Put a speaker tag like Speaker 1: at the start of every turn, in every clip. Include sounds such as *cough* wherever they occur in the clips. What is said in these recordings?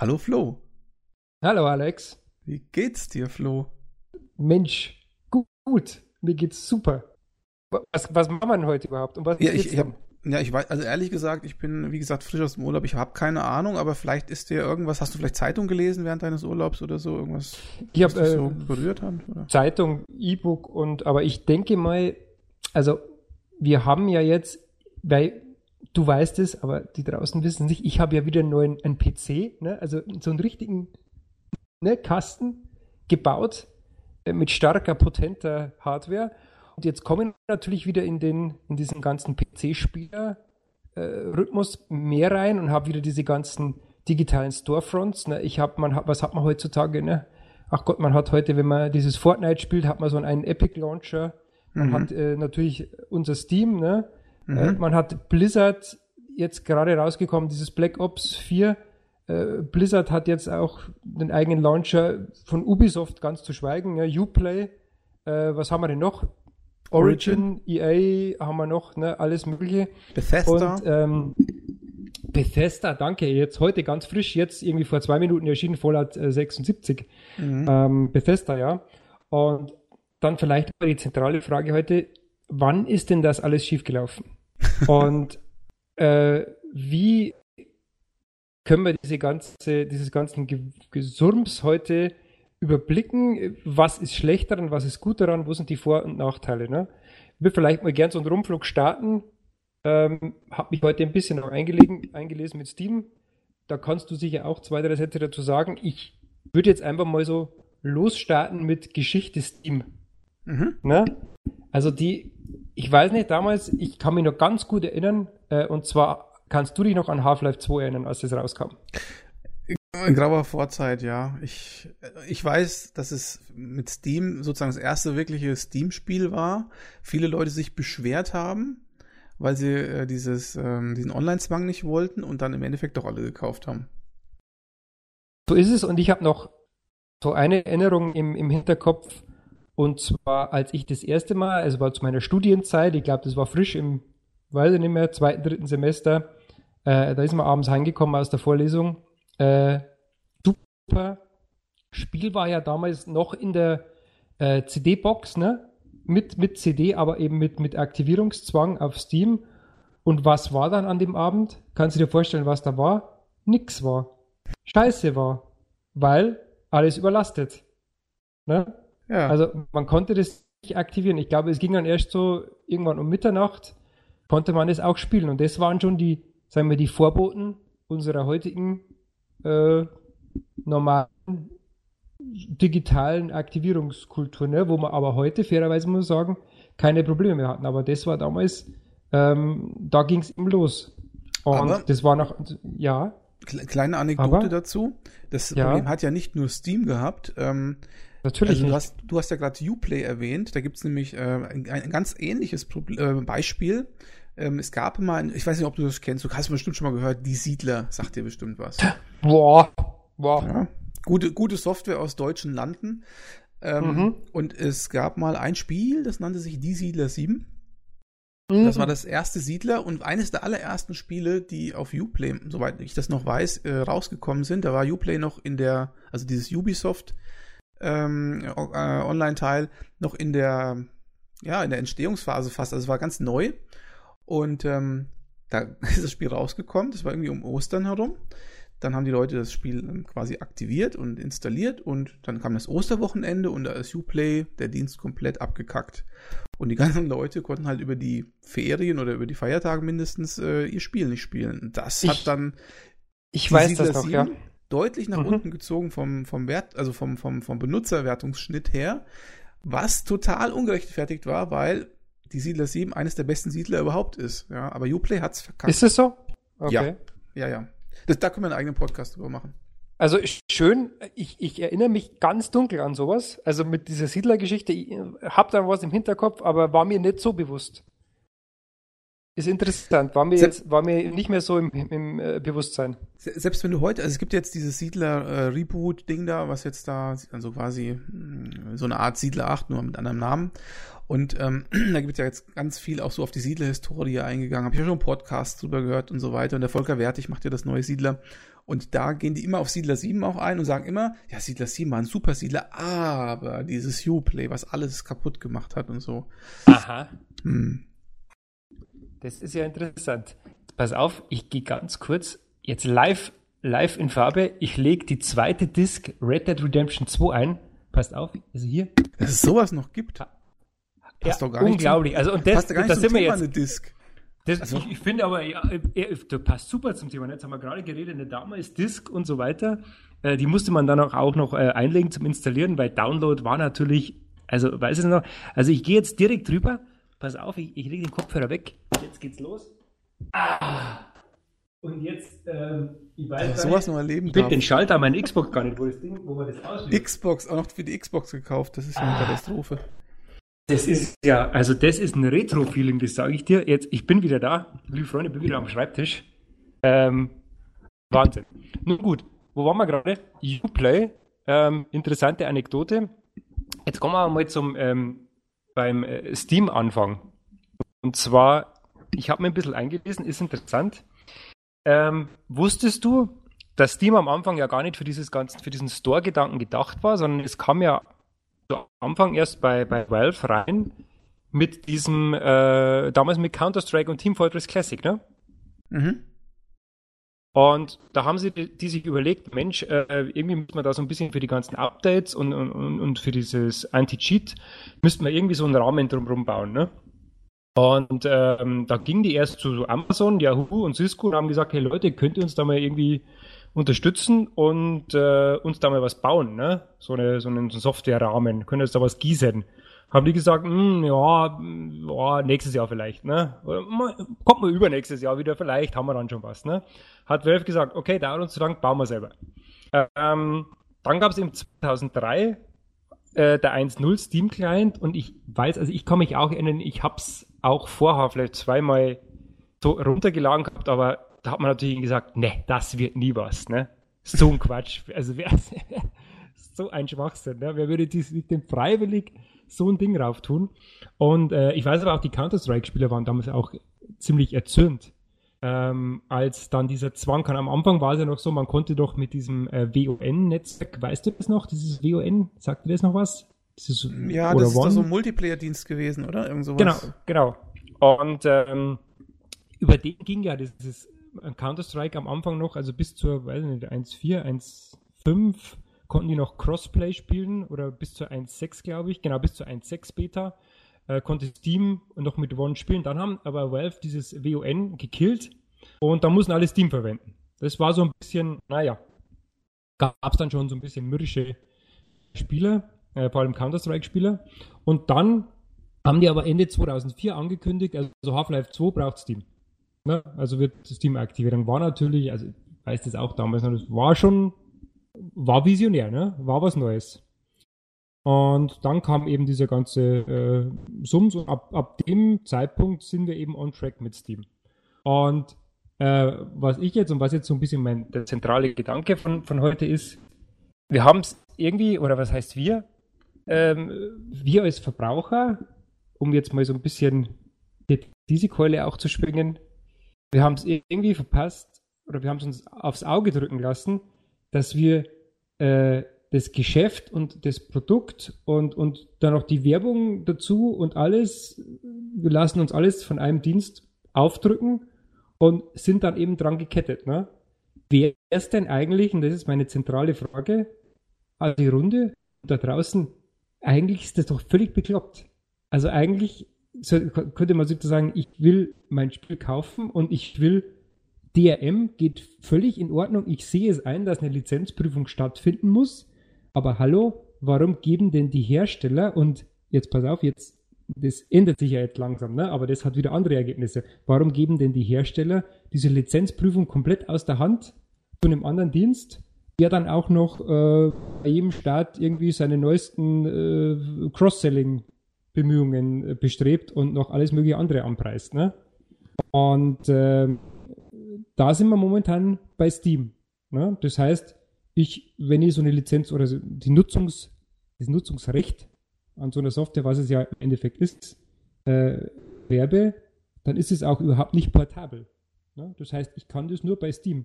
Speaker 1: Hallo Flo.
Speaker 2: Hallo Alex.
Speaker 1: Wie geht's dir, Flo?
Speaker 2: Mensch, gut, gut. mir geht's super. Was, was machen wir denn heute überhaupt?
Speaker 1: Um was ja, ich, ich hab, ja, ich weiß, also ehrlich gesagt, ich bin, wie gesagt, frisch aus dem Urlaub. Ich habe keine Ahnung, aber vielleicht ist dir irgendwas, hast du vielleicht Zeitung gelesen während deines Urlaubs oder so? Irgendwas,
Speaker 2: ich hab, äh, so berührt hat? Oder? Zeitung, E-Book und, aber ich denke mal, also wir haben ja jetzt, weil du weißt es, aber die draußen wissen nicht, ich habe ja wieder einen neuen einen PC, ne? also so einen richtigen ne, Kasten gebaut äh, mit starker, potenter Hardware. Und jetzt kommen natürlich wieder in, den, in diesen ganzen PC-Spieler-Rhythmus äh, mehr rein und habe wieder diese ganzen digitalen Storefronts. Ne? Ich habe, man hat, was hat man heutzutage? Ne? Ach Gott, man hat heute, wenn man dieses Fortnite spielt, hat man so einen Epic Launcher. Man mhm. hat äh, natürlich unser Steam, ne? Mhm. Äh, man hat Blizzard jetzt gerade rausgekommen, dieses Black Ops 4. Äh, Blizzard hat jetzt auch den eigenen Launcher von Ubisoft ganz zu schweigen, ja, Uplay. Äh, was haben wir denn noch? Origin, Origin, EA haben wir noch, ne, alles mögliche.
Speaker 1: Bethesda.
Speaker 2: Und, ähm, Bethesda, danke. Jetzt heute ganz frisch, jetzt irgendwie vor zwei Minuten erschienen, Fallout äh, 76. Mhm. Ähm, Bethesda, ja. Und dann vielleicht die zentrale Frage heute, wann ist denn das alles schiefgelaufen? Und äh, wie können wir diese ganze, dieses ganzen Gesurms heute überblicken? Was ist schlecht daran, was ist gut daran, wo sind die Vor- und Nachteile? Ne? Ich würde vielleicht mal gern so einen Rumflug starten. Ähm, habe mich heute ein bisschen noch eingelesen mit Steam. Da kannst du sicher auch zwei, drei Sätze dazu sagen. Ich würde jetzt einfach mal so losstarten mit Geschichte Steam. Mhm. Ne? Also die, ich weiß nicht, damals, ich kann mich noch ganz gut erinnern, äh, und zwar kannst du dich noch an Half-Life 2 erinnern, als das rauskam?
Speaker 1: In grauer Vorzeit, ja. Ich, ich weiß, dass es mit Steam sozusagen das erste wirkliche Steam-Spiel war. Viele Leute sich beschwert haben, weil sie äh, dieses, ähm, diesen Online-Zwang nicht wollten und dann im Endeffekt doch alle gekauft haben.
Speaker 2: So ist es und ich habe noch so eine Erinnerung im, im Hinterkopf, und zwar, als ich das erste Mal, also war zu meiner Studienzeit, ich glaube, das war frisch im, weiß ich nicht mehr, zweiten, dritten Semester, äh, da ist man abends heimgekommen aus der Vorlesung. Äh, super. Spiel war ja damals noch in der äh, CD-Box, ne? Mit, mit CD, aber eben mit, mit Aktivierungszwang auf Steam. Und was war dann an dem Abend? Kannst du dir vorstellen, was da war? Nix war. Scheiße war. Weil alles überlastet. Ne? Ja. Also man konnte das nicht aktivieren. Ich glaube, es ging dann erst so irgendwann um Mitternacht, konnte man es auch spielen. Und das waren schon die, sagen wir, die Vorboten unserer heutigen äh, normalen digitalen Aktivierungskultur, ne? wo man aber heute, fairerweise muss man sagen, keine Probleme mehr hatten. Aber das war damals, ähm, da ging es eben los. Und aber das war noch, ja.
Speaker 1: Kleine Anekdote aber, dazu. Das ja. Problem hat ja nicht nur Steam gehabt. Ähm,
Speaker 2: Natürlich. Also
Speaker 1: du, hast, du hast ja gerade Uplay erwähnt. Da gibt es nämlich äh, ein, ein, ganz ähnliches Pro äh, Beispiel. Ähm, es gab mal, ich weiß nicht, ob du das kennst, du hast bestimmt schon mal gehört, die Siedler, sagt dir bestimmt was.
Speaker 2: Boah. Boah.
Speaker 1: Ja, gute, gute Software aus deutschen Landen. Ähm, mhm. Und es gab mal ein Spiel, das nannte sich Die Siedler 7. Mhm. Das war das erste Siedler und eines der allerersten Spiele, die auf Uplay, soweit ich das noch weiß, äh, rausgekommen sind. Da war Uplay noch in der, also dieses Ubisoft ähm, äh, Online-Teil noch in der, ja, in der Entstehungsphase fast. Also es war ganz neu. Und ähm, da *laughs* ist das Spiel rausgekommen. Das war irgendwie um Ostern herum. Dann haben die Leute das Spiel ähm, quasi aktiviert und installiert und dann kam das Osterwochenende und da ist Uplay, der Dienst, komplett abgekackt. Und die *laughs* ganzen Leute konnten halt über die Ferien oder über die Feiertage mindestens äh, ihr Spiel nicht spielen. Das ich, hat dann
Speaker 2: ich weiß das doch, ja
Speaker 1: deutlich nach mhm. unten gezogen vom, vom Wert, also vom, vom, vom Benutzerwertungsschnitt her, was total ungerechtfertigt war, weil die Siedler 7 eines der besten Siedler überhaupt ist. Ja, aber Uplay hat's verkackt.
Speaker 2: Ist es so?
Speaker 1: Okay. Ja, ja, ja. Das, da können wir einen eigenen Podcast drüber machen.
Speaker 2: Also schön, ich, ich erinnere mich ganz dunkel an sowas. Also mit dieser Siedlergeschichte, ich habe da was im Hinterkopf, aber war mir nicht so bewusst. Ist interessant, war mir selbst, jetzt, war mir nicht mehr so im, im äh, Bewusstsein.
Speaker 1: Selbst wenn du heute, also es gibt jetzt dieses Siedler-Reboot-Ding äh, da, was jetzt da, also quasi mh, mm, so eine Art Siedler 8, nur mit anderem Namen. Und ähm, *clears throat* da gibt es ja jetzt ganz viel auch so auf die Siedler-Historie eingegangen. Habe ich ja schon einen Podcast drüber gehört und so weiter. Und der Volker Wertig macht ja das neue Siedler. Und da gehen die immer auf Siedler 7 auch ein und sagen immer, ja, Siedler 7 war ein super Siedler, aber dieses Uplay, was alles kaputt gemacht hat und so.
Speaker 2: Aha. Hm. Das ist ja interessant. Pass auf, ich gehe ganz kurz jetzt live, live in Farbe. Ich lege die zweite Disc Red Dead Redemption 2 ein. Passt auf, also hier.
Speaker 1: Dass es sowas noch gibt.
Speaker 2: Passt ja, doch gar unglaublich. Nicht zum, also und das,
Speaker 1: passt gar nicht
Speaker 2: da
Speaker 1: sind
Speaker 2: wir
Speaker 1: jetzt. Eine Disc.
Speaker 2: Das, also, ich, ich, finde aber, ja, er, du passt super zum Thema. Jetzt haben wir gerade geredet, eine Dame ist Disk und so weiter. Äh, die musste man dann auch, auch noch äh, einlegen zum Installieren, weil Download war natürlich, also weiß ich noch, also ich gehe jetzt direkt drüber. Pass auf, ich, ich lege den Kopfhörer weg. Jetzt geht's los. Ah. Und jetzt, ähm,
Speaker 1: ich weiß also sowas noch erleben
Speaker 2: Ich den Schalter an meinen Xbox gar nicht, wo das Ding, wo man das auslöst.
Speaker 1: Xbox, auch noch für die Xbox gekauft, das ist ja eine ah. Katastrophe.
Speaker 2: Das ist ja, also das ist ein Retro-Feeling, das sage ich dir. Jetzt, ich bin wieder da, liebe Freunde, bin wieder am Schreibtisch. Ähm, Wahnsinn. Nun gut, wo waren wir gerade? Uplay, ähm, interessante Anekdote. Jetzt kommen wir mal zum ähm, beim äh, Steam-Anfang. Und zwar, ich habe mir ein bisschen eingelesen, ist interessant. Ähm, wusstest du, dass Steam am Anfang ja gar nicht für dieses ganzen, für diesen Store-Gedanken gedacht war, sondern es kam ja am Anfang erst bei, bei Valve rein mit diesem, äh, damals mit Counter-Strike und Team Fortress Classic, ne? Mhm. Und da haben sie die, sich überlegt, Mensch, äh, irgendwie müssen wir da so ein bisschen für die ganzen Updates und, und, und für dieses Anti-Cheat, müssten wir irgendwie so einen Rahmen drumherum bauen, ne? Und ähm, da ging die erst zu Amazon, Yahoo und Cisco und haben gesagt, hey Leute, könnt ihr uns da mal irgendwie unterstützen und äh, uns da mal was bauen, ne? So, eine, so einen Softwarerahmen, können uns da was gießen. Haben die gesagt, hm, ja, ja, nächstes Jahr vielleicht, ne? Kommt mal übernächstes Jahr wieder, vielleicht haben wir dann schon was, ne? Hat Valve gesagt, okay, dauert uns zu lang, bauen wir selber. Ähm, dann gab es im 2003 äh, der 1.0 Steam Client und ich weiß, also ich kann mich auch erinnern, ich hab's auch vorher vielleicht zweimal so runtergeladen gehabt, aber da hat man natürlich gesagt, ne, das wird nie was, ne? So ein Quatsch. Also wer, *laughs* so ein Schwachsinn, ne? Wer würde dies mit dem freiwillig so ein Ding rauf tun? Und äh, ich weiß aber auch, die Counter-Strike-Spieler waren damals auch ziemlich erzürnt. Ähm, als dann dieser Zwang kam. Am Anfang war es ja noch so, man konnte doch mit diesem äh, WON-Netzwerk, weißt du das noch, dieses WON, sagt dir das noch was?
Speaker 1: Dieses, ja, das ist doch so ein Multiplayer-Dienst gewesen, oder? Irgend sowas.
Speaker 2: Genau, genau. Und ähm, über den ging ja dieses Counter-Strike am Anfang noch, also bis zur, weiß nicht, 1.4, 1.5 konnten die noch Crossplay spielen oder bis zur 1.6, glaube ich, genau, bis zur 1.6 Beta äh, konnte Steam noch mit One spielen. Dann haben aber Valve dieses WON gekillt und da mussten alle Steam verwenden. Das war so ein bisschen, naja, gab es dann schon so ein bisschen mürrische Spieler, äh, vor allem Counter-Strike-Spieler. Und dann haben die aber Ende 2004 angekündigt, also Half-Life 2 braucht Steam. Ne? Also wird das Team Aktivierung war natürlich, also ich weiß das auch damals das war schon, war visionär, ne? War was Neues. Und dann kam eben dieser ganze äh, Sums und ab, ab dem Zeitpunkt sind wir eben on track mit Steam. Und äh, was ich jetzt und was jetzt so ein bisschen mein der zentrale Gedanke von, von heute ist, wir haben es irgendwie, oder was heißt wir? Ähm, wir als Verbraucher, um jetzt mal so ein bisschen diese Keule auch zu schwingen, wir haben es irgendwie verpasst oder wir haben es uns aufs Auge drücken lassen, dass wir äh, das Geschäft und das Produkt und, und dann noch die Werbung dazu und alles, wir lassen uns alles von einem Dienst aufdrücken und sind dann eben dran gekettet. Ne? Wer ist denn eigentlich, und das ist meine zentrale Frage, also die Runde da draußen, eigentlich ist das doch völlig bekloppt. Also eigentlich könnte man sozusagen, ich will mein Spiel kaufen und ich will DRM geht völlig in Ordnung. Ich sehe es ein, dass eine Lizenzprüfung stattfinden muss. Aber hallo, warum geben denn die Hersteller und jetzt pass auf, jetzt das ändert sich ja jetzt langsam, ne? aber das hat wieder andere Ergebnisse. Warum geben denn die Hersteller diese Lizenzprüfung komplett aus der Hand zu einem anderen Dienst, der dann auch noch äh, bei jedem Staat irgendwie seine neuesten äh, Cross-Selling Bemühungen äh, bestrebt und noch alles mögliche andere anpreist. Ne? Und äh, da sind wir momentan bei Steam. Ne? Das heißt, ich, wenn ich so eine Lizenz oder die Nutzungs, das Nutzungsrecht an so einer Software, was es ja im Endeffekt ist, äh, werbe, dann ist es auch überhaupt nicht portabel. Ne? Das heißt, ich kann das nur bei Steam.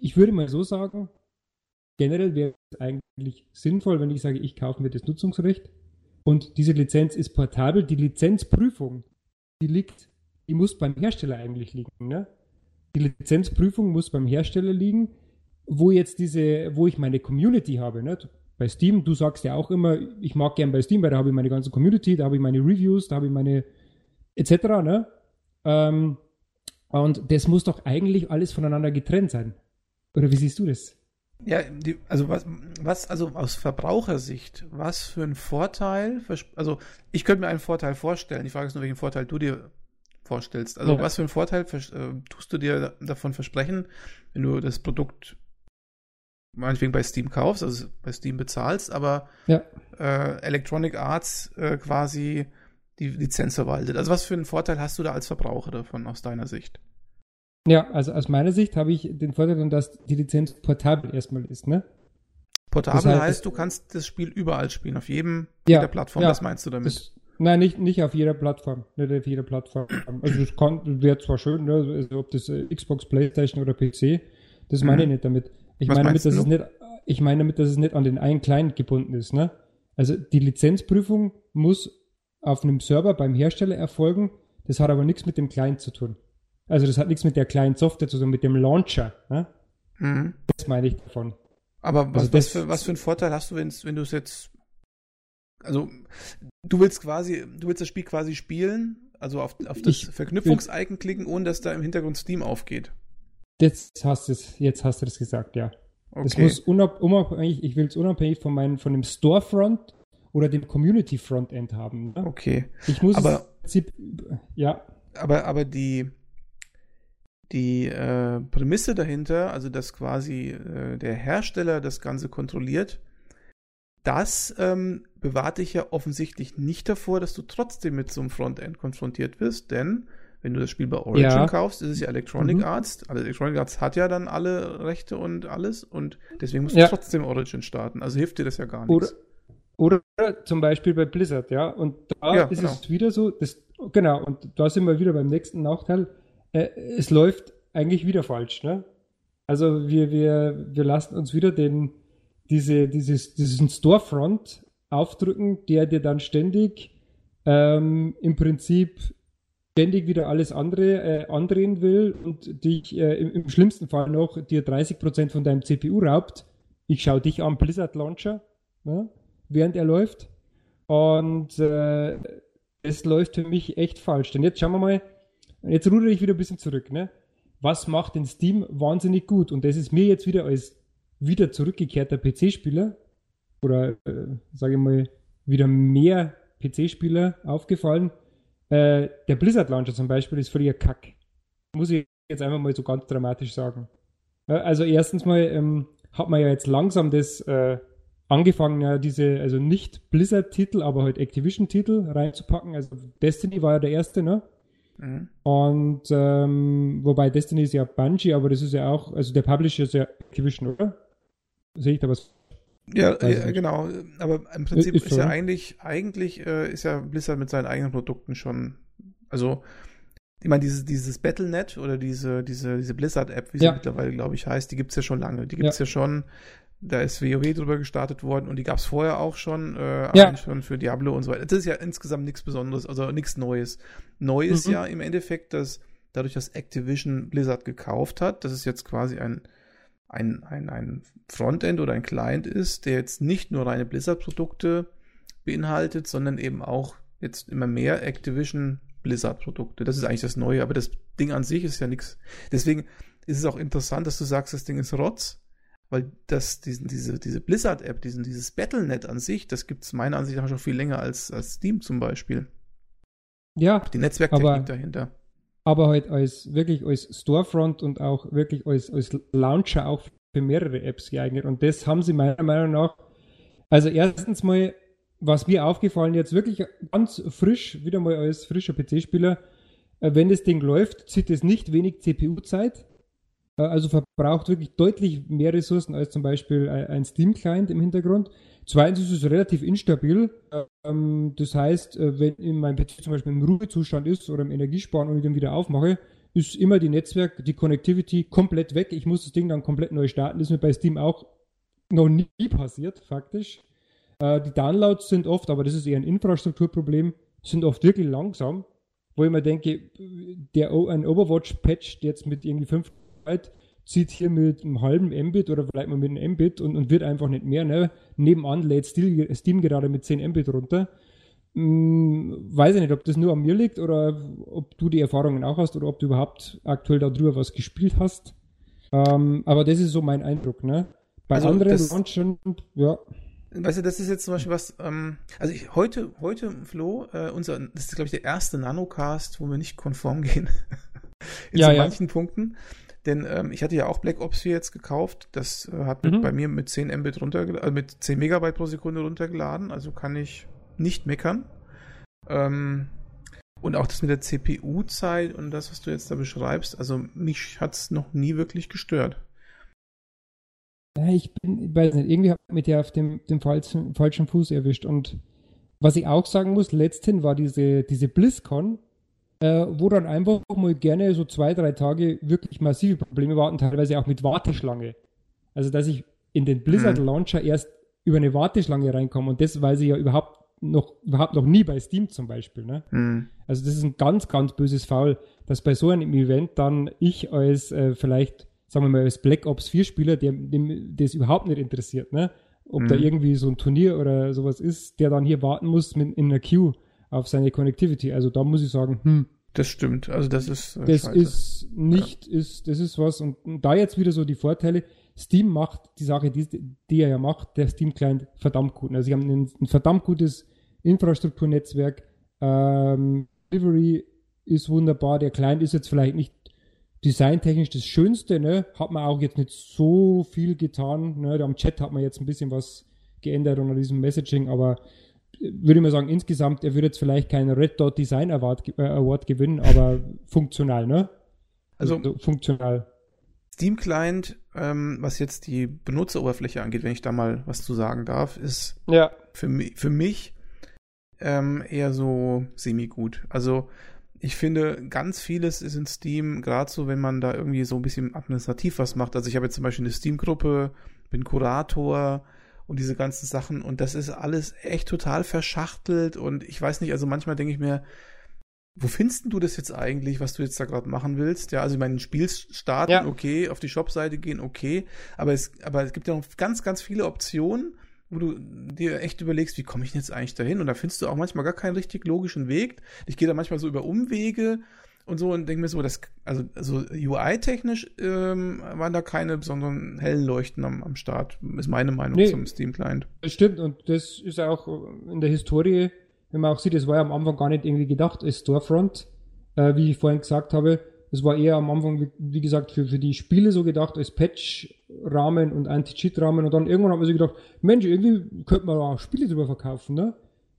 Speaker 2: ich würde mal so sagen, generell wäre es eigentlich sinnvoll, wenn ich sage, ich kaufe mir das Nutzungsrecht und diese Lizenz ist portabel. Die Lizenzprüfung, die liegt, die muss beim Hersteller eigentlich liegen. Ne? Die Lizenzprüfung muss beim Hersteller liegen, wo jetzt diese, wo ich meine Community habe. Ne? Bei Steam, du sagst ja auch immer, ich mag gern bei Steam, weil da habe ich meine ganze Community, da habe ich meine Reviews, da habe ich meine etc. Ne? Ähm, und das muss doch eigentlich alles voneinander getrennt sein. Oder wie siehst du das?
Speaker 1: Ja, die, also was, was, also aus Verbrauchersicht, was für ein Vorteil, also ich könnte mir einen Vorteil vorstellen. Die Frage ist nur, welchen Vorteil du dir vorstellst. Also ja. was für einen Vorteil äh, tust du dir davon versprechen, wenn du das Produkt meinetwegen bei Steam kaufst, also bei Steam bezahlst, aber ja. äh, Electronic Arts äh, quasi die Lizenz verwaltet. Also was für einen Vorteil hast du da als Verbraucher davon aus deiner Sicht?
Speaker 2: Ja, also aus meiner Sicht habe ich den Vorteil, dass die Lizenz portabel erstmal ist, ne?
Speaker 1: Portabel das heißt, heißt, du kannst das Spiel überall spielen, auf jedem ja, jeder Plattform, ja, das meinst du damit? Das,
Speaker 2: nein, nicht, nicht auf jeder Plattform, nicht auf jeder Plattform. Also das wäre zwar schön, ne, also ob das äh, Xbox, Playstation oder PC, das meine mhm. ich nicht damit. Ich Was meine damit, dass du? es nicht, ich meine damit, dass es nicht an den einen Client gebunden ist, ne? Also die Lizenzprüfung muss auf einem Server beim Hersteller erfolgen, das hat aber nichts mit dem Client zu tun. Also das hat nichts mit der kleinen Software zu tun, mit dem Launcher. Ne? Mhm. Das meine ich davon.
Speaker 1: Aber was, also was, für, was für einen Vorteil hast du, wenn du es jetzt. Also, du willst quasi, du willst das Spiel quasi spielen, also auf, auf das Verknüpfungs-Icon klicken, ohne dass da im Hintergrund Steam aufgeht.
Speaker 2: Jetzt hast du es, jetzt hast du das gesagt, ja. Okay. Das muss unabhängig, ich will es unabhängig von meinem, von dem Storefront oder dem Community Frontend haben.
Speaker 1: Ne? Okay.
Speaker 2: Ich muss
Speaker 1: aber,
Speaker 2: es, ja.
Speaker 1: Aber, aber die, die äh, Prämisse dahinter, also dass quasi äh, der Hersteller das Ganze kontrolliert, das ähm, bewahrt dich ja offensichtlich nicht davor, dass du trotzdem mit so einem Frontend konfrontiert wirst, denn wenn du das Spiel bei Origin ja. kaufst, ist es ja Electronic mhm. Arts. Also Electronic Arts hat ja dann alle Rechte und alles und deswegen musst du ja. trotzdem Origin starten. Also hilft dir das ja gar nichts.
Speaker 2: Oder, oder zum Beispiel bei Blizzard, ja. Und da ja, ist genau. es wieder so, das, genau, und da sind wir wieder beim nächsten Nachteil äh, es läuft eigentlich wieder falsch. Ne? Also wir, wir, wir lassen uns wieder den, diese, dieses, diesen Storefront aufdrücken, der dir dann ständig ähm, im Prinzip ständig wieder alles andere äh, andrehen will und dich äh, im, im, schlimmsten Fall noch dir 30% von deinem CPU raubt. Ich schaue dich an, Blizzard Launcher, ne, während er läuft. Und äh, es läuft für mich echt falsch. Denn jetzt schauen wir mal, Jetzt rudere ich wieder ein bisschen zurück, ne? Was macht den Steam wahnsinnig gut? Und das ist mir jetzt wieder als wieder zurückgekehrter PC-Spieler oder äh, sage ich mal wieder mehr PC-Spieler aufgefallen. Äh, der Blizzard Launcher zum Beispiel ist völliger Kack. Muss ich jetzt einfach mal so ganz dramatisch sagen. Äh, also erstens mal ähm, hat man ja jetzt langsam das äh, angefangen, ja diese, also nicht Blizzard-Titel, aber halt Activision-Titel reinzupacken. Also Destiny war ja der erste, ne? Mhm. Und ähm, wobei Destiny ist ja Bungie, aber das ist ja auch, also der Publisher ist ja Activision, oder? Sehe ich da was?
Speaker 1: Ja, äh, genau. Aber im Prinzip ist, ist ja eigentlich, eigentlich äh, ist ja Blizzard mit seinen eigenen Produkten schon, also ich meine, dieses, dieses Battlenet oder diese, diese, diese Blizzard-App, wie sie ja. mittlerweile, glaube ich, heißt, die gibt es ja schon lange. Die gibt es ja. ja. schon da ist WoW drüber gestartet worden und die gab es vorher auch schon, äh, ja. schon für Diablo und so weiter. Das ist ja insgesamt nichts Besonderes, also nichts Neues. Neu ist mhm. ja im Endeffekt, dass dadurch, dass Activision Blizzard gekauft hat, dass es jetzt quasi ein, ein, ein, ein Frontend oder ein Client ist, der jetzt nicht nur reine Blizzard-Produkte beinhaltet, sondern eben auch jetzt immer mehr Activision Blizzard-Produkte. Das ist eigentlich das Neue, aber das Ding an sich ist ja nichts. Deswegen ist es auch interessant, dass du sagst, das Ding ist Rotz weil das, diesen, diese, diese Blizzard-App, diesen, dieses Battlenet an sich, das gibt es meiner Ansicht nach schon viel länger als, als Steam zum Beispiel.
Speaker 2: Ja.
Speaker 1: Die Netzwerktechnik dahinter.
Speaker 2: Aber halt als wirklich als Storefront und auch wirklich als, als Launcher auch für mehrere Apps geeignet. Und das haben sie meiner Meinung nach. Also erstens mal, was mir aufgefallen jetzt wirklich ganz frisch, wieder mal als frischer PC-Spieler, äh, wenn das Ding läuft, zieht es nicht wenig CPU-Zeit also verbraucht wirklich deutlich mehr Ressourcen als zum Beispiel ein Steam-Client im Hintergrund. Zweitens ist es relativ instabil. Ähm, das heißt, äh, wenn mein PC zum Beispiel im Ruhezustand ist oder im Energiesparen und ich den wieder aufmache, ist immer die Netzwerk, die Connectivity komplett weg. Ich muss das Ding dann komplett neu starten. Das ist mir bei Steam auch noch nie passiert, faktisch. Äh, die Downloads sind oft, aber das ist eher ein Infrastrukturproblem, sind oft wirklich langsam, wo ich mir denke, der, ein Overwatch-Patch jetzt mit irgendwie 5 Byte zieht hier mit einem halben Mbit oder vielleicht mal mit einem Mbit und, und wird einfach nicht mehr. Ne? Nebenan lädt Steam gerade mit 10 Mbit runter. Hm, weiß ich nicht, ob das nur an mir liegt oder ob du die Erfahrungen auch hast oder ob du überhaupt aktuell darüber was gespielt hast. Ähm, aber das ist so mein Eindruck, ne? Bei also anderen Launchern, ja.
Speaker 1: Weißt du, das ist jetzt zum Beispiel was, ähm, also ich, heute, heute, Flo, äh, unser, das ist, glaube ich, der erste Nanocast, wo wir nicht konform gehen. *laughs* In ja, so ja. manchen Punkten. Denn ähm, ich hatte ja auch Black Ops 4 jetzt gekauft. Das äh, hat mhm. bei mir mit 10 Mbit runtergeladen, äh, mit 10 Megabyte pro Sekunde runtergeladen. Also kann ich nicht meckern. Ähm, und auch das mit der CPU-Zeit und das, was du jetzt da beschreibst, also mich hat es noch nie wirklich gestört.
Speaker 2: Ich bin, ich weiß nicht, irgendwie habe ich mit der auf dem, dem falschen, falschen Fuß erwischt. Und was ich auch sagen muss, letzthin war diese, diese BlizzCon, äh, wo dann einfach mal gerne so zwei, drei Tage wirklich massive Probleme warten, teilweise auch mit Warteschlange. Also, dass ich in den Blizzard mhm. Launcher erst über eine Warteschlange reinkomme und das weiß ich ja überhaupt noch, überhaupt noch nie bei Steam zum Beispiel. Ne? Mhm. Also, das ist ein ganz, ganz böses Foul, dass bei so einem Event dann ich als äh, vielleicht sagen wir mal, als Black Ops 4 Spieler, der, dem das überhaupt nicht interessiert, ne? Ob mhm. da irgendwie so ein Turnier oder sowas ist, der dann hier warten muss mit, in der Queue auf seine Connectivity. Also da muss ich sagen, hm.
Speaker 1: Das stimmt, also das ist.
Speaker 2: Äh, das scheiße. ist nicht, ja. ist, das ist was. Und, und, da jetzt wieder so die Vorteile. Steam macht die Sache, die, die er ja macht, der Steam-Client verdammt gut. Also sie haben ein, ein verdammt gutes Infrastrukturnetzwerk. Ähm, Delivery ist wunderbar. Der Client ist jetzt vielleicht nicht designtechnisch das Schönste, ne? Hat man auch jetzt nicht so viel getan. Ne? Am Chat hat man jetzt ein bisschen was geändert unter diesem Messaging, aber würde ich mal sagen, insgesamt, er würde jetzt vielleicht keinen Red Dot Design Award, äh, Award gewinnen, aber funktional, ne?
Speaker 1: Also, also funktional. Steam Client, ähm, was jetzt die Benutzeroberfläche angeht, wenn ich da mal was zu sagen darf, ist ja. für, mi für mich ähm, eher so semi-gut. Also ich finde, ganz vieles ist in Steam, gerade so, wenn man da irgendwie so ein bisschen administrativ was macht. Also ich habe jetzt zum Beispiel eine Steam-Gruppe, bin Kurator und diese ganzen Sachen und das ist alles echt total verschachtelt und ich weiß nicht, also manchmal denke ich mir, wo findest du das jetzt eigentlich, was du jetzt da gerade machen willst? Ja, also ich meine, ein Spiel starten, ja. okay, auf die Shop-Seite gehen, okay, aber es, aber es gibt ja noch ganz, ganz viele Optionen wo du dir echt überlegst, wie komme ich denn jetzt eigentlich dahin? Und da findest du auch manchmal gar keinen richtig logischen Weg. Ich gehe da manchmal so über Umwege und so und denke mir so, das, also, also UI-technisch ähm, waren da keine besonderen hellen Leuchten am, am Start, ist meine Meinung nee, zum Steam-Client.
Speaker 2: Stimmt und das ist auch in der Historie, wenn man auch sieht, das war ja am Anfang gar nicht irgendwie gedacht als Storefront, äh, wie ich vorhin gesagt habe. Das war eher am Anfang, wie, wie gesagt, für, für die Spiele so gedacht als Patch-Rahmen und Anti-Cheat-Rahmen. Und dann irgendwann hat man sich gedacht, Mensch, irgendwie könnte man auch Spiele drüber verkaufen, ne?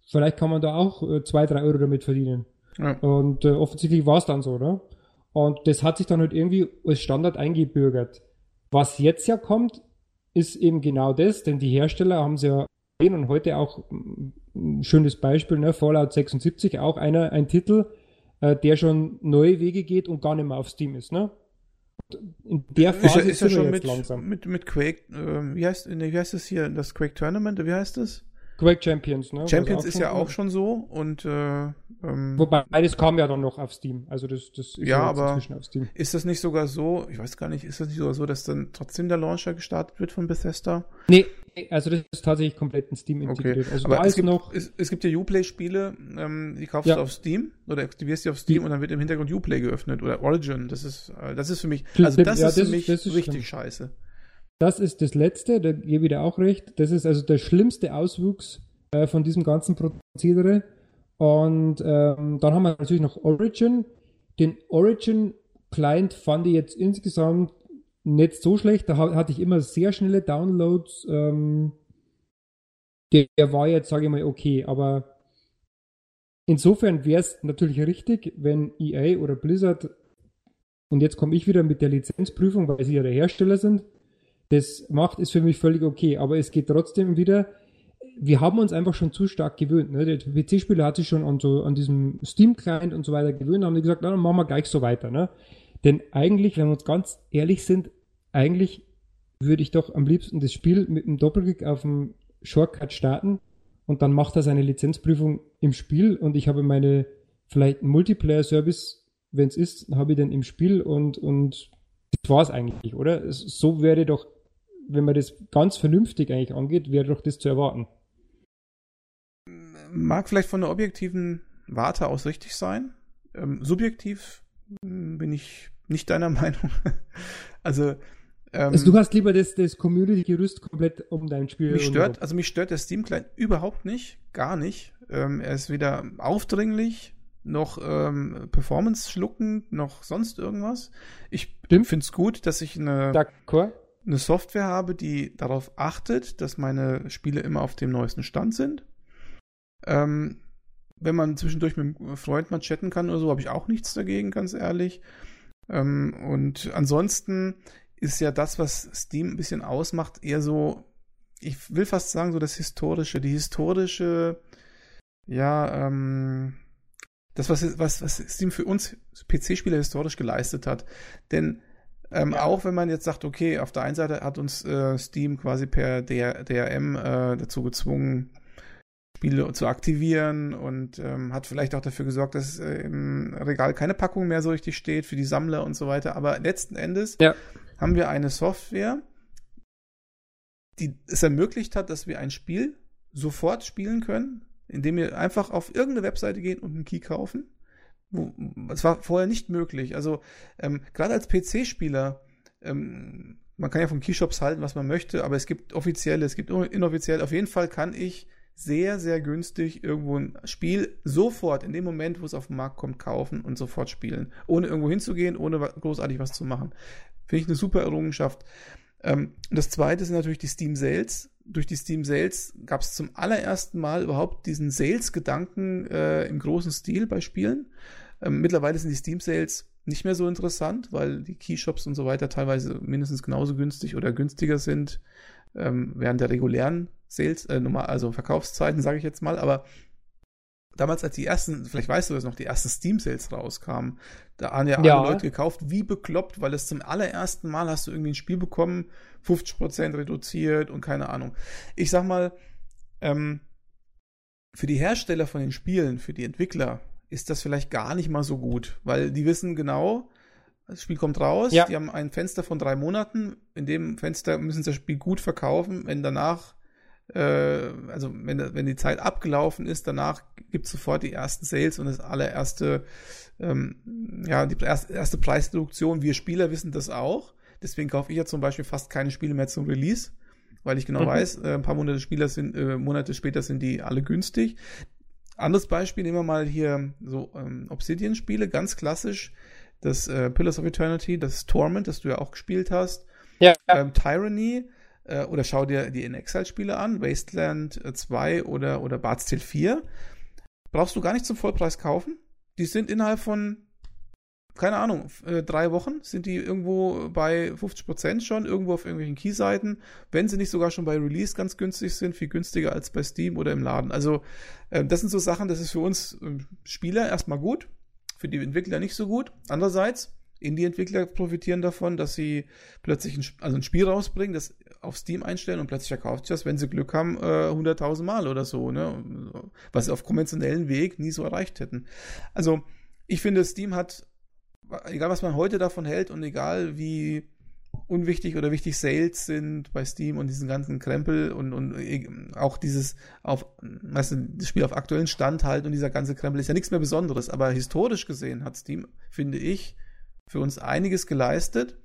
Speaker 2: Vielleicht kann man da auch äh, zwei, drei Euro damit verdienen. Ja. Und äh, offensichtlich war es dann so, ne? Und das hat sich dann halt irgendwie als Standard eingebürgert. Was jetzt ja kommt, ist eben genau das, denn die Hersteller haben es ja und heute auch ein schönes Beispiel, ne? Fallout 76, auch einer, ein Titel, äh, der schon neue Wege geht und gar nicht mehr auf Steam ist, ne?
Speaker 1: In der Phase ist, ist, ist er schon mit, langsam. Mit, mit Quake, äh, wie, heißt, wie heißt das hier, das Quake Tournament, wie heißt das?
Speaker 2: Quake Champions, ne?
Speaker 1: Champions ist ja auch schon so und äh,
Speaker 2: ähm, Wobei beides kam ja dann noch auf Steam. Also das, das
Speaker 1: ist ja, ja aber auf Steam. Ist das nicht sogar so, ich weiß gar nicht, ist das nicht sogar so, dass dann trotzdem der Launcher gestartet wird von Bethesda?
Speaker 2: Nee, also das ist tatsächlich komplett in Steam integriert. Okay. Also
Speaker 1: aber es gibt, noch es, es, gibt ja Uplay-Spiele, ähm, die kaufst ja. du auf Steam oder aktivierst die auf Steam die. und dann wird im Hintergrund Uplay geöffnet oder Origin. Das ist, äh, das ist für mich, also das ja, ist das für mich ist, richtig stimmt. scheiße.
Speaker 2: Das ist das Letzte, da gebe ich dir auch recht. Das ist also der schlimmste Auswuchs äh, von diesem ganzen Prozedere. Und ähm, dann haben wir natürlich noch Origin. Den Origin Client fand ich jetzt insgesamt nicht so schlecht. Da hatte ich immer sehr schnelle Downloads. Ähm, der, der war jetzt, sage ich mal, okay. Aber insofern wäre es natürlich richtig, wenn EA oder Blizzard, und jetzt komme ich wieder mit der Lizenzprüfung, weil sie ja der Hersteller sind, das macht, ist für mich völlig okay. Aber es geht trotzdem wieder, wir haben uns einfach schon zu stark gewöhnt. Ne? Der PC-Spieler hat sich schon an, so, an diesem Steam-Client und so weiter gewöhnt, haben die gesagt, dann machen wir gleich so weiter. Ne? Denn eigentlich, wenn wir uns ganz ehrlich sind, eigentlich würde ich doch am liebsten das Spiel mit einem Doppelklick auf dem Shortcut starten und dann macht er seine Lizenzprüfung im Spiel und ich habe meine vielleicht einen Multiplayer-Service, wenn es ist, habe ich dann im Spiel und, und das war es eigentlich, oder? So wäre doch, wenn man das ganz vernünftig eigentlich angeht, wäre doch das zu erwarten.
Speaker 1: Mag vielleicht von der objektiven Warte aus richtig sein. Ähm, subjektiv hm, bin ich nicht deiner *laughs* Meinung. also,
Speaker 2: ähm, also du hast lieber das, das Community-Gerüst komplett um dein Spiel.
Speaker 1: Mich stört, also mich stört der Steam-Client überhaupt nicht, gar nicht. Ähm, er ist weder aufdringlich, noch ähm, Performance schluckend, noch sonst irgendwas. Ich finde es gut, dass ich eine, eine Software habe, die darauf achtet, dass meine Spiele immer auf dem neuesten Stand sind. Ähm, wenn man zwischendurch mit einem Freund mal chatten kann oder so, habe ich auch nichts dagegen, ganz ehrlich. Ähm, und ansonsten ist ja das, was Steam ein bisschen ausmacht, eher so, ich will fast sagen, so das Historische, die historische, ja, ähm, das, was, was, was Steam für uns PC-Spieler historisch geleistet hat. Denn ähm, ja. auch wenn man jetzt sagt, okay, auf der einen Seite hat uns äh, Steam quasi per DR, DRM äh, dazu gezwungen, Spiele zu aktivieren und ähm, hat vielleicht auch dafür gesorgt, dass äh, im Regal keine Packung mehr so richtig steht für die Sammler und so weiter. Aber letzten Endes ja. haben wir eine Software, die es ermöglicht hat, dass wir ein Spiel sofort spielen können, indem wir einfach auf irgendeine Webseite gehen und einen Key kaufen. Das war vorher nicht möglich. Also ähm, gerade als PC-Spieler ähm, man kann ja von Keyshops halten, was man möchte, aber es gibt offizielle, es gibt inoffiziell. Auf jeden Fall kann ich sehr, sehr günstig irgendwo ein Spiel sofort in dem Moment, wo es auf den Markt kommt, kaufen und sofort spielen. Ohne irgendwo hinzugehen, ohne großartig was zu machen. Finde ich eine super Errungenschaft. Ähm, das zweite sind natürlich die Steam Sales. Durch die Steam Sales gab es zum allerersten Mal überhaupt diesen Sales-Gedanken äh, im großen Stil bei Spielen. Ähm, mittlerweile sind die Steam Sales nicht mehr so interessant, weil die Keyshops und so weiter teilweise mindestens genauso günstig oder günstiger sind ähm, während der regulären Sales, äh, also Verkaufszeiten, sage ich jetzt mal, aber damals, als die ersten, vielleicht weißt du das noch, die ersten Steam-Sales rauskamen, da haben ja alle ja. Leute gekauft, wie bekloppt, weil es zum allerersten Mal hast du irgendwie ein Spiel bekommen, 50% reduziert und keine Ahnung. Ich sag mal, ähm, für die Hersteller von den Spielen, für die Entwickler, ist das vielleicht gar nicht mal so gut, weil die wissen genau, das Spiel kommt raus, ja. die haben ein Fenster von drei Monaten. In dem Fenster müssen sie das Spiel gut verkaufen. Wenn danach, äh, also wenn, wenn die Zeit abgelaufen ist, danach gibt es sofort die ersten Sales und das allererste, ähm, ja, die erste, Preisreduktion. Wir Spieler wissen das auch. Deswegen kaufe ich ja zum Beispiel fast keine Spiele mehr zum Release, weil ich genau mhm. weiß, äh, ein paar Monate, Spieler sind, äh, Monate später sind die alle günstig. Anderes Beispiel nehmen wir mal hier so ähm, Obsidian-Spiele, ganz klassisch das äh, Pillars of Eternity, das Torment, das du ja auch gespielt hast. Ja. Ähm, Tyranny, äh, oder schau dir die In Exile-Spiele an, Wasteland 2 äh, oder, oder Bard's Tale 4. Brauchst du gar nicht zum Vollpreis kaufen. Die sind innerhalb von, keine Ahnung, äh, drei Wochen sind die irgendwo bei 50% schon, irgendwo auf irgendwelchen Keyseiten. Wenn sie nicht sogar schon bei Release ganz günstig sind, viel günstiger als bei Steam oder im Laden. Also, äh, das sind so Sachen, das ist für uns äh, Spieler erstmal gut für die Entwickler nicht so gut. Andererseits, Indie-Entwickler profitieren davon, dass sie plötzlich ein, also ein Spiel rausbringen, das auf Steam einstellen und plötzlich verkauft sich das, wenn sie Glück haben, äh, 100.000 Mal oder so, ne? Was sie auf konventionellen Weg nie so erreicht hätten. Also, ich finde, Steam hat, egal was man heute davon hält und egal wie unwichtig oder wichtig Sales sind bei Steam und diesen ganzen Krempel und, und äh, auch dieses auf, weißt du, das Spiel auf aktuellen Stand halten und dieser ganze Krempel ist ja nichts mehr Besonderes. Aber historisch gesehen hat Steam, finde ich, für uns einiges geleistet.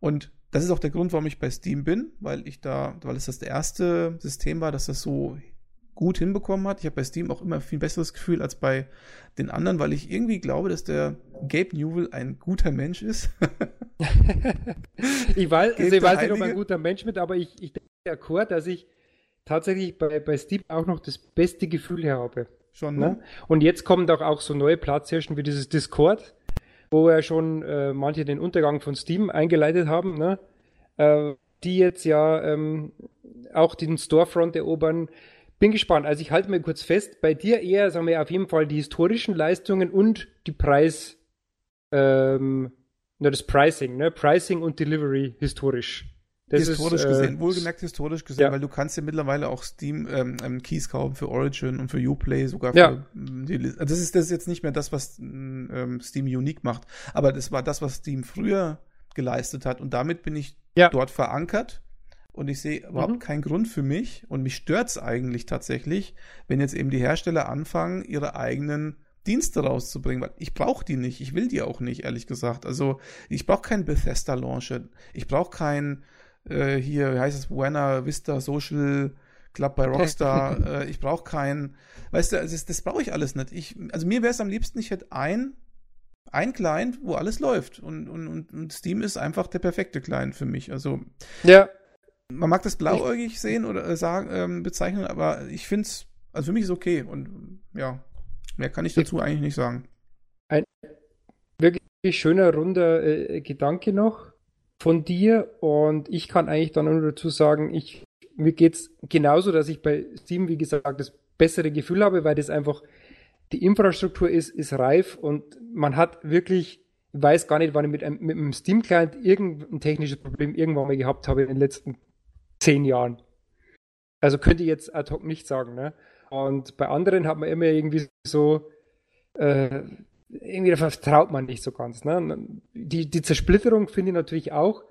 Speaker 1: Und das ist auch der Grund, warum ich bei Steam bin, weil ich da, weil es das erste System war, das das so gut hinbekommen hat. Ich habe bei Steam auch immer viel besseres Gefühl als bei den anderen, weil ich irgendwie glaube, dass der Gabe Newell ein guter Mensch ist. *laughs*
Speaker 2: ich weiß, also ich weiß nicht, ob er ein guter Mensch ist, aber ich, ich denke akkord, dass ich tatsächlich bei, bei Steam auch noch das beste Gefühl habe. Schon, ne? ne? Und jetzt kommen doch auch so neue Platzhirschen wie dieses Discord, wo ja schon äh, manche den Untergang von Steam eingeleitet haben, ne? Äh, die jetzt ja ähm, auch den Storefront erobern bin gespannt. Also ich halte mal kurz fest, bei dir eher, sagen wir, auf jeden Fall die historischen Leistungen und die Preis, ähm, nur das Pricing, ne? Pricing und Delivery historisch.
Speaker 1: Das historisch ist, äh, gesehen, wohlgemerkt historisch gesehen, ja. weil du kannst ja mittlerweile auch Steam ähm, ähm, Keys kaufen für Origin und für Uplay, sogar für
Speaker 2: ja.
Speaker 1: die also das ist das ist jetzt nicht mehr das, was ähm, Steam unique macht, aber das war das, was Steam früher geleistet hat und damit bin ich ja. dort verankert und ich sehe überhaupt mhm. keinen Grund für mich und mich stört's eigentlich tatsächlich, wenn jetzt eben die Hersteller anfangen, ihre eigenen Dienste rauszubringen, weil ich brauche die nicht, ich will die auch nicht, ehrlich gesagt. Also ich brauche keinen Bethesda Launcher, ich brauche keinen äh, hier, wie heißt es, Buena Vista Social Club bei Rockstar, *laughs* äh, ich brauche keinen, weißt du, also das, das brauche ich alles nicht. Ich, also mir wäre es am liebsten, ich hätte ein ein Client, wo alles läuft. Und, und, und Steam ist einfach der perfekte Client für mich. Also,
Speaker 2: ja.
Speaker 1: man mag das blauäugig sehen oder äh, sagen, ähm, bezeichnen, aber ich finde es, also für mich ist okay. Und ja, mehr kann ich dazu eigentlich nicht sagen.
Speaker 2: Ein wirklich schöner, runder äh, Gedanke noch von dir und ich kann eigentlich dann nur dazu sagen, ich, mir es genauso, dass ich bei Steam, wie gesagt, das bessere Gefühl habe, weil das einfach die Infrastruktur ist, ist reif und man hat wirklich, ich weiß gar nicht, wann ich mit einem, mit einem Steam-Client irgendein technisches Problem irgendwann mal gehabt habe in den letzten zehn Jahren. Also könnte ich jetzt ad hoc nicht sagen, ne? Und bei anderen hat man immer irgendwie so, äh, irgendwie vertraut man nicht so ganz. Ne? Die, die Zersplitterung finde ich natürlich auch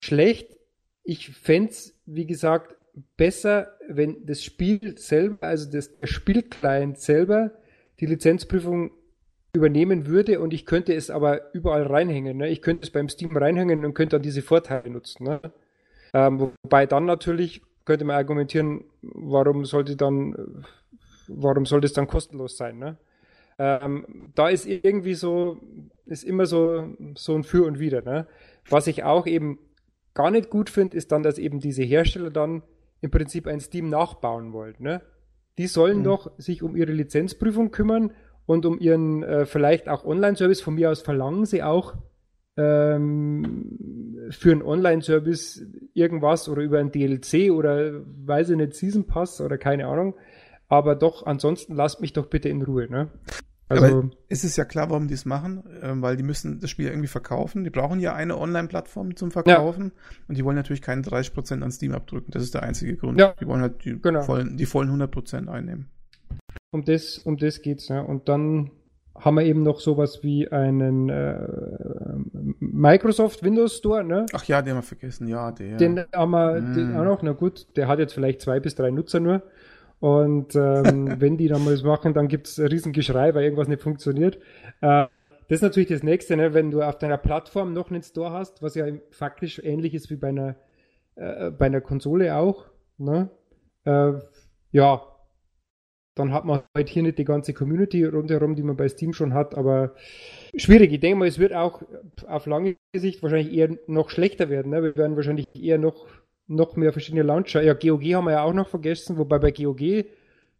Speaker 2: schlecht. Ich fände es, wie gesagt, besser, wenn das Spiel selber, also das, der Spielclient selber, die Lizenzprüfung übernehmen würde und ich könnte es aber überall reinhängen. Ne? Ich könnte es beim Steam reinhängen und könnte dann diese Vorteile nutzen. Ne? Ähm, wobei dann natürlich könnte man argumentieren, warum sollte dann, warum sollte es dann kostenlos sein? Ne? Ähm, da ist irgendwie so, ist immer so, so ein Für und Wider. Ne? Was ich auch eben gar nicht gut finde, ist dann, dass eben diese Hersteller dann im Prinzip ein Steam nachbauen wollen. Ne? Die sollen mhm. doch sich um ihre Lizenzprüfung kümmern und um ihren äh, vielleicht auch Online-Service. Von mir aus verlangen sie auch ähm, für einen Online-Service irgendwas oder über ein DLC oder weiß ich nicht, Season Pass oder keine Ahnung. Aber doch, ansonsten lasst mich doch bitte in Ruhe. Ne?
Speaker 1: Also, Aber ist es ja klar, warum die es machen, ähm, weil die müssen das Spiel irgendwie verkaufen. Die brauchen ja eine Online-Plattform zum Verkaufen ja. und die wollen natürlich keinen 30% an Steam abdrücken. Das ist der einzige Grund. Ja. Die wollen halt die, genau. vollen, die vollen 100% einnehmen.
Speaker 2: Um das, um das geht's, ja. Und dann haben wir eben noch sowas wie einen äh, Microsoft Windows Store, ne?
Speaker 1: Ach ja, den haben wir vergessen, ja, der.
Speaker 2: Den haben wir mm. den auch noch, na gut, der hat jetzt vielleicht zwei bis drei Nutzer nur. Und ähm, *laughs* wenn die dann mal was machen, dann gibt es Riesengeschrei, weil irgendwas nicht funktioniert. Äh, das ist natürlich das Nächste, ne? wenn du auf deiner Plattform noch einen Store hast, was ja faktisch ähnlich ist wie bei einer, äh, bei einer Konsole auch. Ne? Äh, ja, dann hat man halt hier nicht die ganze Community rundherum, die man bei Steam schon hat, aber schwierig. Ich denke mal, es wird auch auf lange Sicht wahrscheinlich eher noch schlechter werden. Ne? Wir werden wahrscheinlich eher noch noch mehr verschiedene Launcher. Ja, GOG haben wir ja auch noch vergessen, wobei bei GOG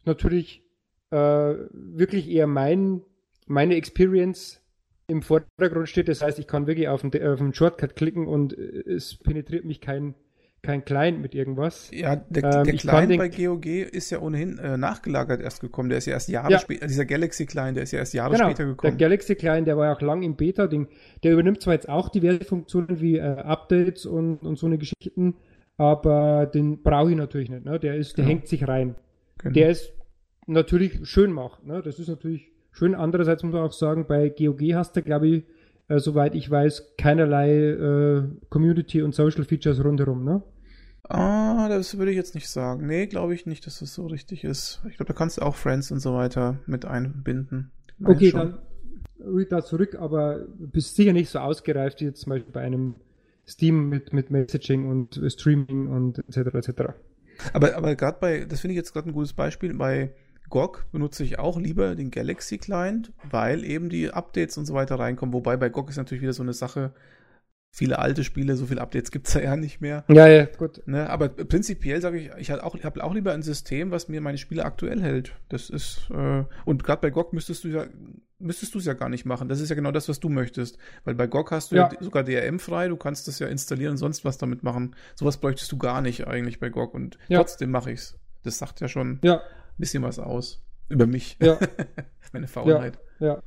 Speaker 2: natürlich äh, wirklich eher mein, meine Experience im Vordergrund steht. Das heißt, ich kann wirklich auf den, auf den Shortcut klicken und es penetriert mich kein, kein Client mit irgendwas.
Speaker 1: Ja, der, ähm, der Client bei GOG ist ja ohnehin äh, nachgelagert erst gekommen. Der ist ja erst Jahre ja. später, dieser Galaxy Client, der ist ja erst Jahre genau, später gekommen.
Speaker 2: Der Galaxy Client, der war ja auch lang im Beta. Den, der übernimmt zwar jetzt auch diverse Funktionen wie äh, Updates und, und so eine Geschichten, aber den brauche ich natürlich nicht. Ne? Der ist, der genau. hängt sich rein. Genau. Der ist natürlich schön macht. Ne? Das ist natürlich schön. Andererseits muss man auch sagen, bei GOG hast du, glaube ich, äh, soweit ich weiß, keinerlei äh, Community und Social Features rundherum. Ne?
Speaker 1: Ah, das würde ich jetzt nicht sagen. Nee, glaube ich nicht, dass das so richtig ist. Ich glaube, da kannst du auch Friends und so weiter mit einbinden.
Speaker 2: Okay, schon. dann read da zurück, aber bist sicher nicht so ausgereift wie jetzt zum Beispiel bei einem Steam mit, mit Messaging und Streaming und etc. etc.
Speaker 1: Aber, aber gerade bei, das finde ich jetzt gerade ein gutes Beispiel, bei GOG benutze ich auch lieber den Galaxy Client, weil eben die Updates und so weiter reinkommen. Wobei bei GOG ist natürlich wieder so eine Sache, viele alte Spiele, so viele Updates gibt es *laughs* ja nicht mehr.
Speaker 2: Ja, ja, gut.
Speaker 1: Ne, aber prinzipiell sage ich, ich habe auch, hab auch lieber ein System, was mir meine Spiele aktuell hält. Das ist, äh, und gerade bei GOG müsstest du ja, müsstest du es ja gar nicht machen. Das ist ja genau das, was du möchtest. Weil bei GOG hast du ja, ja sogar DRM frei, du kannst das ja installieren und sonst was damit machen. Sowas bräuchtest du gar nicht eigentlich bei GOG und ja. trotzdem mache ich's. Das sagt ja schon
Speaker 2: ja.
Speaker 1: ein bisschen was aus. Über mich.
Speaker 2: Ja. *laughs*
Speaker 1: meine Faulheit.
Speaker 2: Ja. ja.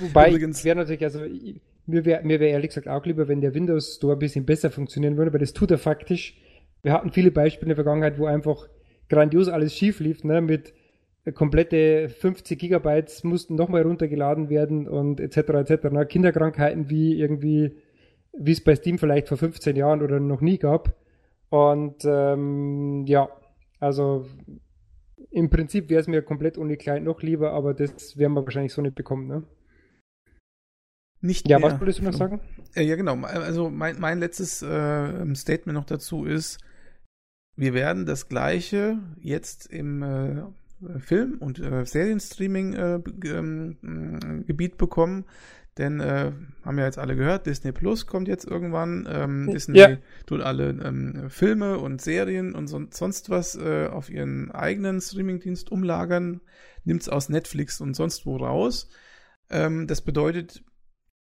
Speaker 2: Wobei, Übrigens, wäre natürlich, also mir wäre mir wär ehrlich gesagt auch lieber, wenn der Windows Store ein bisschen besser funktionieren würde, weil das tut er faktisch. Wir hatten viele Beispiele in der Vergangenheit, wo einfach grandios alles schief lief, ne, mit komplette 50 Gigabytes mussten nochmal runtergeladen werden und etc. etc. Ne? Kinderkrankheiten wie irgendwie, wie es bei Steam vielleicht vor 15 Jahren oder noch nie gab. Und ähm, ja, also im Prinzip wäre es mir komplett ohne Client noch lieber, aber das werden wir wahrscheinlich so nicht bekommen, ne?
Speaker 1: Nicht
Speaker 2: ja, mehr. was wolltest du noch sagen?
Speaker 1: Äh, ja, genau. Also mein, mein letztes äh, Statement noch dazu ist, wir werden das gleiche jetzt im äh, Film- und äh, Serienstreaming-Gebiet äh, bekommen. Denn äh, haben ja jetzt alle gehört, Disney Plus kommt jetzt irgendwann. Ähm, Disney ja. tut alle ähm, Filme und Serien und so, sonst was äh, auf ihren eigenen Streamingdienst umlagern, nimmt es aus Netflix und sonst wo raus. Ähm, das bedeutet,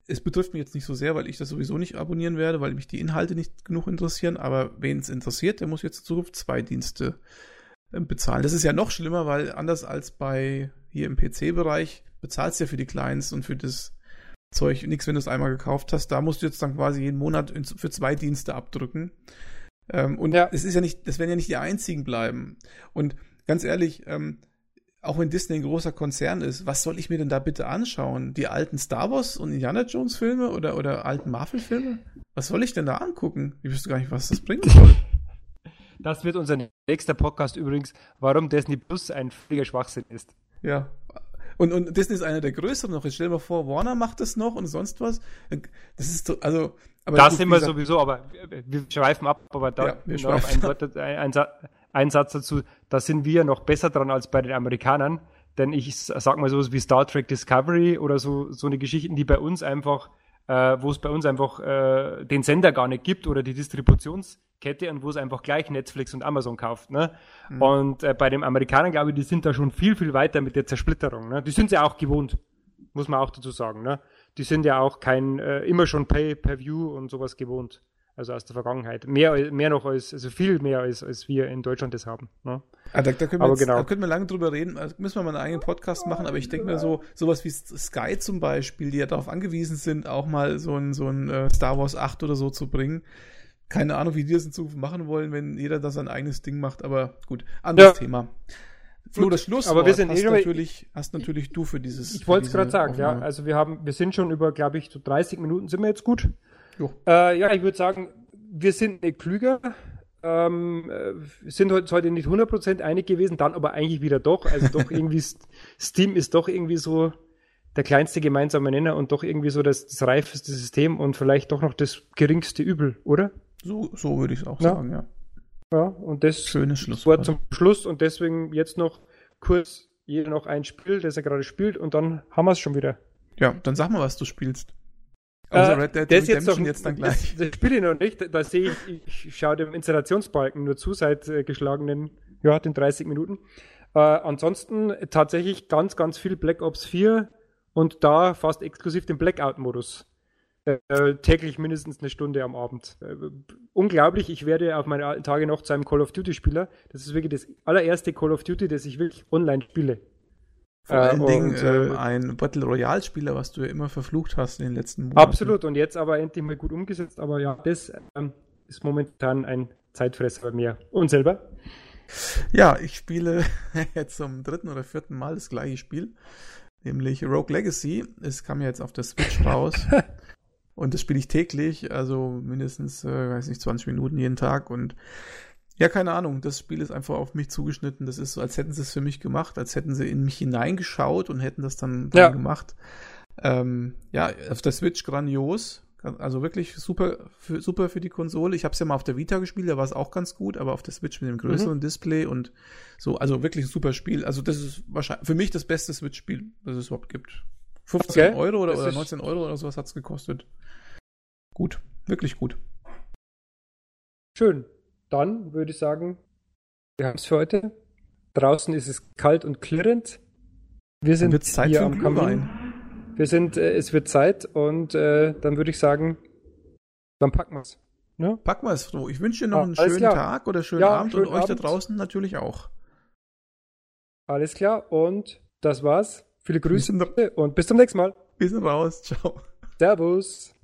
Speaker 1: es betrifft mich jetzt nicht so sehr, weil ich das sowieso nicht abonnieren werde, weil mich die Inhalte nicht genug interessieren. Aber wen es interessiert, der muss jetzt in Zukunft zwei Dienste äh, bezahlen. Das ist ja noch schlimmer, weil anders als bei hier im PC-Bereich bezahlst du ja für die Clients und für das Zeug nichts, wenn du es einmal gekauft hast. Da musst du jetzt dann quasi jeden Monat für zwei Dienste abdrücken. Ähm, und ja. es ist ja nicht, das werden ja nicht die einzigen bleiben. Und ganz ehrlich, ähm, auch wenn Disney ein großer Konzern ist, was soll ich mir denn da bitte anschauen? Die alten Star Wars und Indiana Jones Filme oder, oder alten Marvel Filme? Was soll ich denn da angucken? Ich wüsste gar nicht, was das bringen soll.
Speaker 2: Das wird unser nächster Podcast übrigens, warum Disney Plus ein völliger Schwachsinn ist.
Speaker 1: Ja, und, und Disney ist einer der größeren noch. Jetzt stell dir mal vor, Warner macht das noch und sonst was. Das ist so, also.
Speaker 2: Aber das sind wir gesagt, sowieso, aber wir schweifen ab, aber da ja, noch ein, ein, ein, ein, Satz dazu, da sind wir noch besser dran als bei den Amerikanern, denn ich sag mal so wie Star Trek Discovery oder so, so eine Geschichten, die bei uns einfach äh, wo es bei uns einfach äh, den Sender gar nicht gibt oder die Distributionskette und wo es einfach gleich Netflix und Amazon kauft. Ne? Mhm. Und äh, bei den Amerikanern, glaube ich, die sind da schon viel, viel weiter mit der Zersplitterung. Ne? Die sind ja auch gewohnt, muss man auch dazu sagen. Ne? Die sind ja auch kein äh, immer schon Pay-Per-View und sowas gewohnt also aus der Vergangenheit. Mehr, mehr noch als, also viel mehr als, als wir in Deutschland das haben. Ne?
Speaker 1: Ah, da, da, können wir aber jetzt, genau. da können wir lange drüber reden, also müssen wir mal einen eigenen Podcast machen, aber ich denke mir so, sowas wie Sky zum Beispiel, die ja darauf angewiesen sind, auch mal so ein, so ein uh, Star Wars 8 oder so zu bringen. Keine Ahnung, wie die das in Zukunft machen wollen, wenn jeder da sein eigenes Ding macht, aber gut, anderes ja. Thema. Flo, das Schlusswort
Speaker 2: aber wir sind
Speaker 1: hast,
Speaker 2: eh
Speaker 1: natürlich, hast natürlich du für dieses.
Speaker 2: Ich wollte es gerade sagen, ja. Also wir haben, wir sind schon über, glaube ich, so 30 Minuten sind wir jetzt gut. Äh, ja, ich würde sagen, wir sind nicht klüger, ähm, äh, sind heute nicht 100% einig gewesen, dann aber eigentlich wieder doch. Also doch *laughs* irgendwie, Steam ist doch irgendwie so der kleinste gemeinsame Nenner und doch irgendwie so das, das reifeste System und vielleicht doch noch das geringste Übel, oder?
Speaker 1: So, so würde ich es auch ja. sagen, ja.
Speaker 2: Ja, und das
Speaker 1: Schönes Schlusswort
Speaker 2: zum Schluss und deswegen jetzt noch kurz jeder noch ein Spiel, das er gerade spielt und dann haben wir es schon wieder.
Speaker 1: Ja, dann sag mal, was du spielst.
Speaker 2: Außer äh, Red Dead das jetzt, noch, jetzt dann gleich. Das, *laughs* das spiele ich noch nicht. Da sehe ich, ich schaue dem Installationsbalken nur zu seit äh, geschlagenen, ja, den 30 Minuten. Äh, ansonsten tatsächlich ganz, ganz viel Black Ops 4 und da fast exklusiv den Blackout-Modus. Äh, täglich mindestens eine Stunde am Abend. Äh, unglaublich, ich werde auf meine alten Tage noch zu einem Call of Duty-Spieler. Das ist wirklich das allererste Call of Duty, das ich wirklich online spiele.
Speaker 1: Vor äh, allen Dingen äh, ein Battle Royale-Spieler, was du ja immer verflucht hast in den letzten Monaten.
Speaker 2: Absolut, und jetzt aber endlich mal gut umgesetzt. Aber ja, das ähm, ist momentan ein Zeitfresser bei mir. Und selber?
Speaker 1: Ja, ich spiele *laughs* jetzt zum dritten oder vierten Mal das gleiche Spiel, nämlich Rogue Legacy. Es kam ja jetzt auf der Switch *laughs* raus. und das spiele ich täglich, also mindestens, äh, weiß nicht, 20 Minuten jeden Tag. Und ja, keine Ahnung. Das Spiel ist einfach auf mich zugeschnitten. Das ist so, als hätten sie es für mich gemacht, als hätten sie in mich hineingeschaut und hätten das dann, dann ja. gemacht. Ähm, ja, auf der Switch grandios. Also wirklich super für, super für die Konsole. Ich habe es ja mal auf der Vita gespielt, da war es auch ganz gut, aber auf der Switch mit dem größeren mhm. Display und so, also wirklich ein super Spiel. Also das ist wahrscheinlich für mich das beste Switch-Spiel, das es überhaupt gibt. 15 okay. Euro oder, oder 19 Euro oder sowas hat es gekostet. Gut, wirklich gut.
Speaker 2: Schön dann würde ich sagen, wir haben es für heute. Draußen ist es kalt und klirrend. Wir sind
Speaker 1: dann Zeit hier am Kamin.
Speaker 2: Wir sind, äh, es wird Zeit und äh, dann würde ich sagen, dann packen wir es.
Speaker 1: Ne? Packen wir es, Flo. Ich wünsche dir noch ah, einen schönen klar. Tag oder schönen ja, Abend schönen und euch Abend. da draußen natürlich auch.
Speaker 2: Alles klar und das war's. Viele Grüße und bis zum nächsten Mal.
Speaker 1: Bis raus. Ciao.
Speaker 2: Servus.